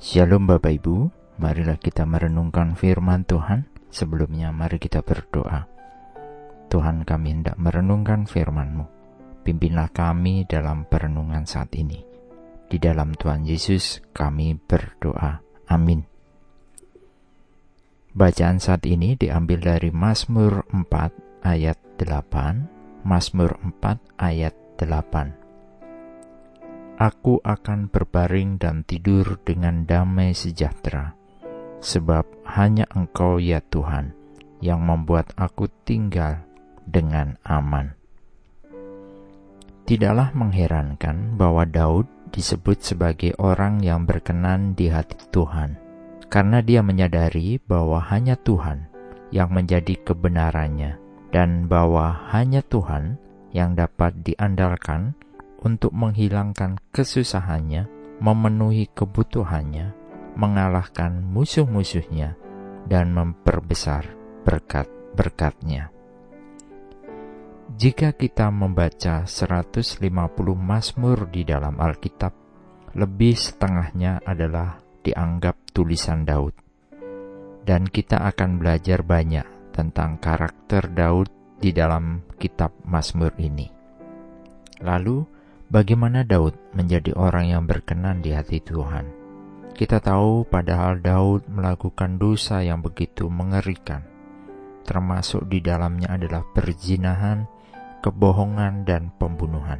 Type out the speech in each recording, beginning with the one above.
Shalom Bapak Ibu, marilah kita merenungkan firman Tuhan. Sebelumnya mari kita berdoa. Tuhan kami hendak merenungkan firman-Mu. Pimpinlah kami dalam perenungan saat ini. Di dalam Tuhan Yesus kami berdoa. Amin. Bacaan saat ini diambil dari Mazmur 4 ayat 8, Mazmur 4 ayat 8. Aku akan berbaring dan tidur dengan damai sejahtera, sebab hanya Engkau ya Tuhan yang membuat aku tinggal dengan aman. Tidaklah mengherankan bahwa Daud disebut sebagai orang yang berkenan di hati Tuhan, karena dia menyadari bahwa hanya Tuhan yang menjadi kebenarannya, dan bahwa hanya Tuhan yang dapat diandalkan untuk menghilangkan kesusahannya, memenuhi kebutuhannya, mengalahkan musuh-musuhnya, dan memperbesar berkat-berkatnya. Jika kita membaca 150 Mazmur di dalam Alkitab, lebih setengahnya adalah dianggap tulisan Daud. Dan kita akan belajar banyak tentang karakter Daud di dalam kitab Mazmur ini. Lalu, Bagaimana Daud menjadi orang yang berkenan di hati Tuhan? Kita tahu padahal Daud melakukan dosa yang begitu mengerikan. Termasuk di dalamnya adalah perzinahan, kebohongan, dan pembunuhan.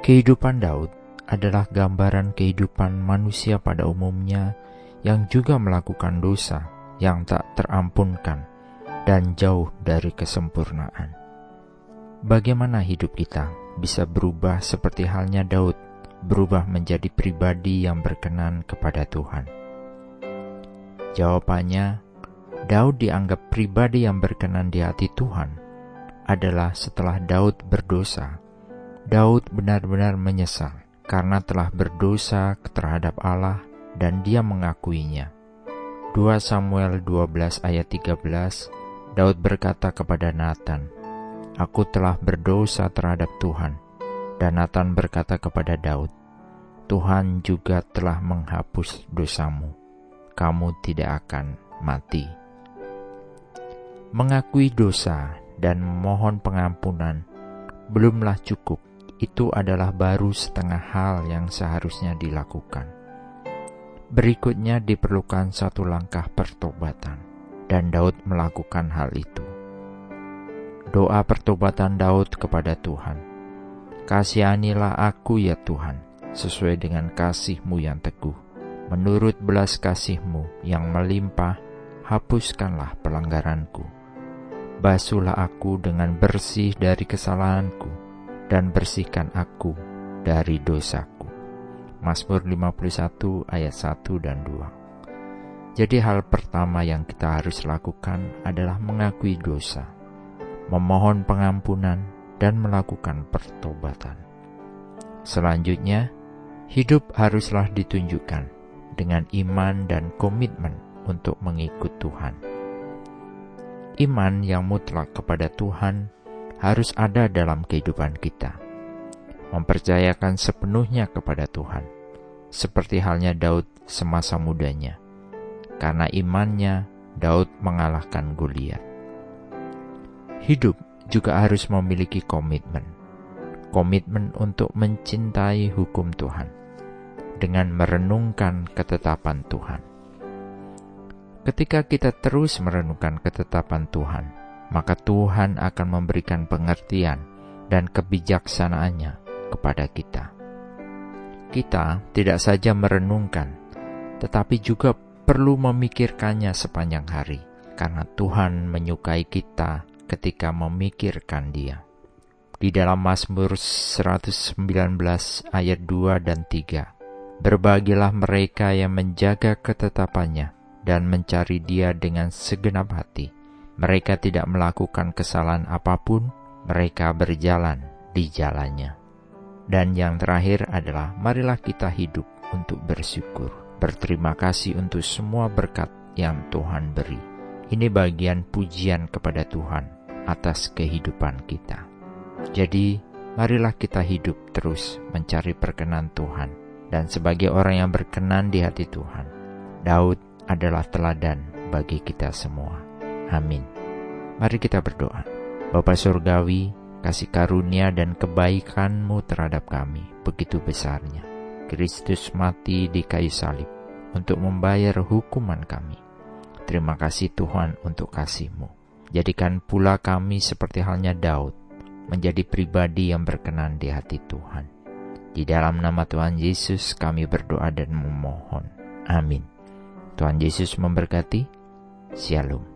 Kehidupan Daud adalah gambaran kehidupan manusia pada umumnya yang juga melakukan dosa yang tak terampunkan dan jauh dari kesempurnaan. Bagaimana hidup kita bisa berubah seperti halnya Daud, berubah menjadi pribadi yang berkenan kepada Tuhan? Jawabannya, Daud dianggap pribadi yang berkenan di hati Tuhan adalah setelah Daud berdosa. Daud benar-benar menyesal karena telah berdosa terhadap Allah dan dia mengakuinya. 2 Samuel 12 ayat 13, Daud berkata kepada Nathan, Aku telah berdosa terhadap Tuhan. Dan Nathan berkata kepada Daud, Tuhan juga telah menghapus dosamu. Kamu tidak akan mati. Mengakui dosa dan memohon pengampunan belumlah cukup. Itu adalah baru setengah hal yang seharusnya dilakukan. Berikutnya diperlukan satu langkah pertobatan, dan Daud melakukan hal itu. Doa pertobatan Daud kepada Tuhan. Kasihanilah aku ya Tuhan, sesuai dengan kasih-Mu yang teguh. Menurut belas kasih-Mu yang melimpah, hapuskanlah pelanggaranku. Basuhlah aku dengan bersih dari kesalahanku, dan bersihkan aku dari dosaku. Mazmur 51 ayat 1 dan 2 Jadi hal pertama yang kita harus lakukan adalah mengakui dosa memohon pengampunan, dan melakukan pertobatan. Selanjutnya, hidup haruslah ditunjukkan dengan iman dan komitmen untuk mengikut Tuhan. Iman yang mutlak kepada Tuhan harus ada dalam kehidupan kita. Mempercayakan sepenuhnya kepada Tuhan, seperti halnya Daud semasa mudanya. Karena imannya, Daud mengalahkan Goliat. Hidup juga harus memiliki komitmen. Komitmen untuk mencintai hukum Tuhan dengan merenungkan ketetapan Tuhan. Ketika kita terus merenungkan ketetapan Tuhan, maka Tuhan akan memberikan pengertian dan kebijaksanaannya kepada kita. Kita tidak saja merenungkan, tetapi juga perlu memikirkannya sepanjang hari, karena Tuhan menyukai kita ketika memikirkan dia. Di dalam Mazmur 119 ayat 2 dan 3, Berbagilah mereka yang menjaga ketetapannya dan mencari dia dengan segenap hati. Mereka tidak melakukan kesalahan apa pun, mereka berjalan di jalannya. Dan yang terakhir adalah marilah kita hidup untuk bersyukur, berterima kasih untuk semua berkat yang Tuhan beri. Ini bagian pujian kepada Tuhan atas kehidupan kita. Jadi, marilah kita hidup terus mencari perkenan Tuhan dan sebagai orang yang berkenan di hati Tuhan. Daud adalah teladan bagi kita semua. Amin. Mari kita berdoa. Bapa Surgawi, kasih karunia dan kebaikanmu terhadap kami begitu besarnya. Kristus mati di kayu salib untuk membayar hukuman kami. Terima kasih Tuhan untuk kasih-Mu. Jadikan pula kami seperti halnya Daud, menjadi pribadi yang berkenan di hati Tuhan. Di dalam nama Tuhan Yesus kami berdoa dan memohon. Amin. Tuhan Yesus memberkati. Shalom.